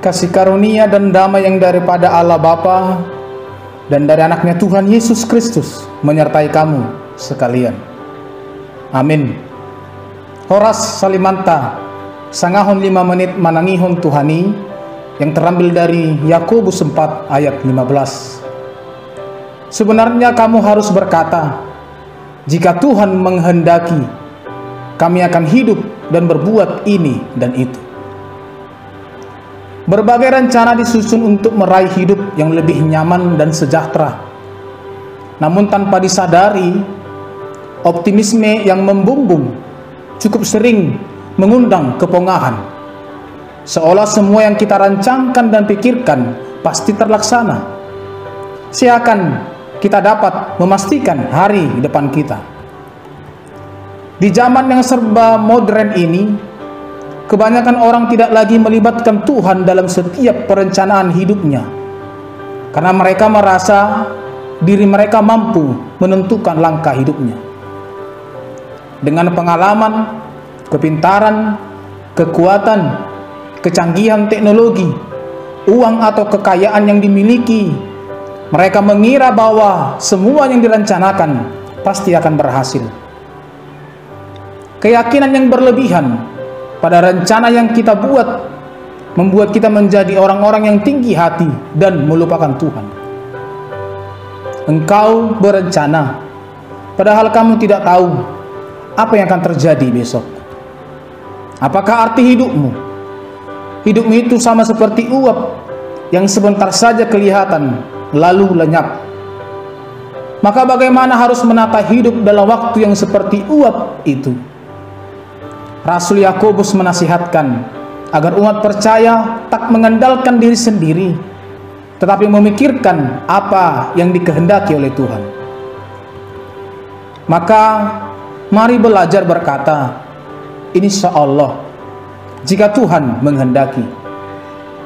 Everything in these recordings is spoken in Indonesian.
kasih karunia dan damai yang daripada Allah Bapa dan dari anaknya Tuhan Yesus Kristus menyertai kamu sekalian. Amin. Horas Salimanta, sangahon lima menit manangihon Tuhani, yang terambil dari Yakobus 4 ayat 15. Sebenarnya kamu harus berkata, jika Tuhan menghendaki, kami akan hidup dan berbuat ini dan itu. Berbagai rencana disusun untuk meraih hidup yang lebih nyaman dan sejahtera. Namun tanpa disadari, optimisme yang membumbung cukup sering mengundang kepongahan. Seolah semua yang kita rancangkan dan pikirkan pasti terlaksana. Seakan kita dapat memastikan hari depan kita. Di zaman yang serba modern ini, kebanyakan orang tidak lagi melibatkan Tuhan dalam setiap perencanaan hidupnya. Karena mereka merasa diri mereka mampu menentukan langkah hidupnya. Dengan pengalaman, kepintaran, kekuatan, kecanggihan teknologi, uang atau kekayaan yang dimiliki, mereka mengira bahwa semua yang direncanakan pasti akan berhasil. Keyakinan yang berlebihan pada rencana yang kita buat membuat kita menjadi orang-orang yang tinggi hati dan melupakan Tuhan. Engkau berencana, padahal kamu tidak tahu apa yang akan terjadi besok. Apakah arti hidupmu? Hidupmu itu sama seperti uap yang sebentar saja kelihatan lalu lenyap. Maka bagaimana harus menata hidup dalam waktu yang seperti uap itu? Rasul Yakobus menasihatkan agar umat percaya tak mengandalkan diri sendiri, tetapi memikirkan apa yang dikehendaki oleh Tuhan. Maka mari belajar berkata, Insya Allah, jika Tuhan menghendaki.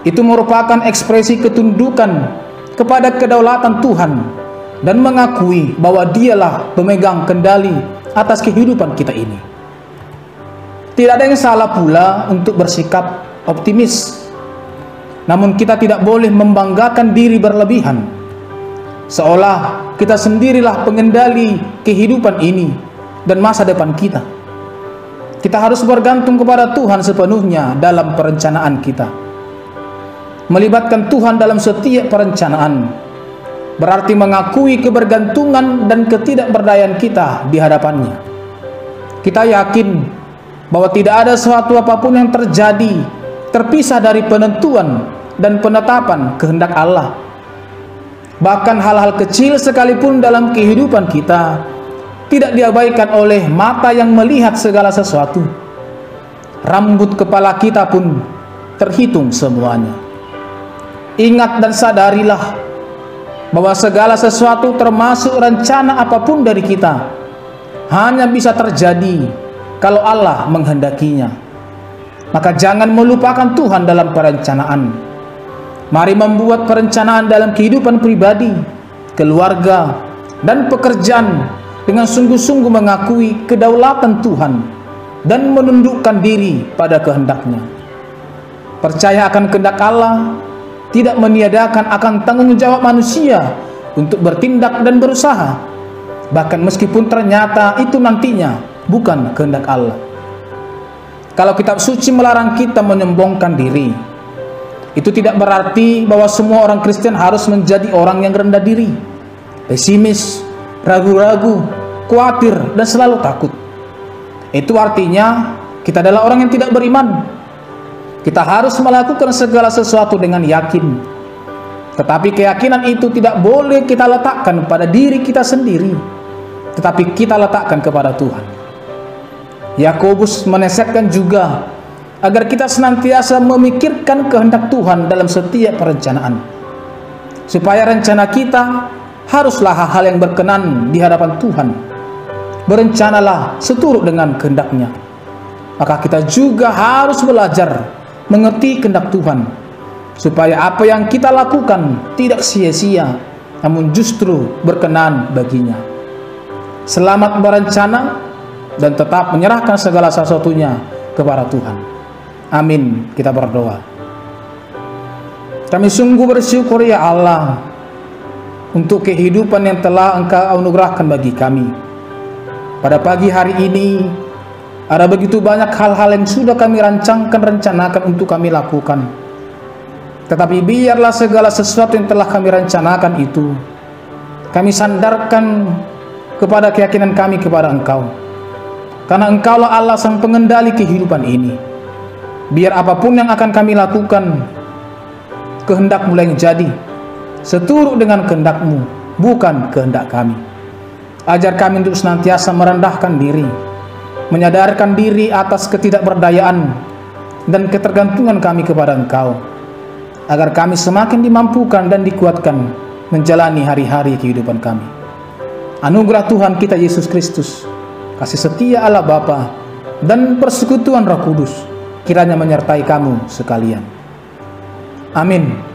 Itu merupakan ekspresi ketundukan kepada kedaulatan Tuhan dan mengakui bahwa dialah pemegang kendali atas kehidupan kita ini. Tidak ada yang salah pula untuk bersikap optimis. Namun kita tidak boleh membanggakan diri berlebihan. Seolah kita sendirilah pengendali kehidupan ini dan masa depan kita. Kita harus bergantung kepada Tuhan sepenuhnya dalam perencanaan kita melibatkan Tuhan dalam setiap perencanaan berarti mengakui kebergantungan dan ketidakberdayaan kita di hadapannya. Kita yakin bahwa tidak ada sesuatu apa pun yang terjadi terpisah dari penentuan dan penetapan kehendak Allah. Bahkan hal-hal kecil sekalipun dalam kehidupan kita tidak diabaikan oleh mata yang melihat segala sesuatu. Rambut kepala kita pun terhitung semuanya. Ingat dan sadarilah bahwa segala sesuatu termasuk rencana apa pun dari kita hanya bisa terjadi kalau Allah menghendakinya. Maka jangan melupakan Tuhan dalam perencanaan. Mari membuat perencanaan dalam kehidupan pribadi, keluarga, dan pekerjaan dengan sungguh-sungguh mengakui kedaulatan Tuhan dan menundukkan diri pada kehendaknya. Percaya akan kehendak Allah tidak meniadakan akan tanggung jawab manusia untuk bertindak dan berusaha bahkan meskipun ternyata itu nantinya bukan kehendak Allah kalau kitab suci melarang kita menyombongkan diri itu tidak berarti bahwa semua orang Kristen harus menjadi orang yang rendah diri pesimis ragu-ragu khawatir dan selalu takut itu artinya kita adalah orang yang tidak beriman kita harus melakukan segala sesuatu dengan yakin. Tetapi keyakinan itu tidak boleh kita letakkan pada diri kita sendiri, tetapi kita letakkan kepada Tuhan. Yakobus menesetkan juga agar kita senantiasa memikirkan kehendak Tuhan dalam setiap perencanaan. Supaya rencana kita haruslah hal-hal yang berkenan di hadapan Tuhan. Berencanalah seturut dengan kehendaknya. Maka kita juga harus belajar mengerti kehendak Tuhan supaya apa yang kita lakukan tidak sia-sia namun justru berkenan baginya selamat berencana dan tetap menyerahkan segala sesuatunya kepada Tuhan amin kita berdoa Kami sungguh bersyukur ya Allah untuk kehidupan yang telah Engkau anugerahkan bagi kami. Pada pagi hari ini ada begitu banyak hal-hal yang sudah kami rancangkan rencanakan untuk kami lakukan. Tetapi biarlah segala sesuatu yang telah kami rencanakan itu kami sandarkan kepada keyakinan kami kepada Engkau. Karena Engkaulah Allah sang pengendali kehidupan ini. Biar apa pun yang akan kami lakukan kehendak mulai jadi seturut dengan kehendakmu, bukan kehendak kami. Ajar kami untuk senantiasa merendahkan diri, menyadarkan diri atas ketidakberdayaan dan ketergantungan kami kepada Engkau, agar kami semakin dimampukan dan dikuatkan menjalani hari-hari kehidupan kami. Anugerah Tuhan kita Yesus Kristus, kasih setia Allah Bapa, dan persekutuan Roh Kudus kiranya menyertai kamu sekalian. Amin.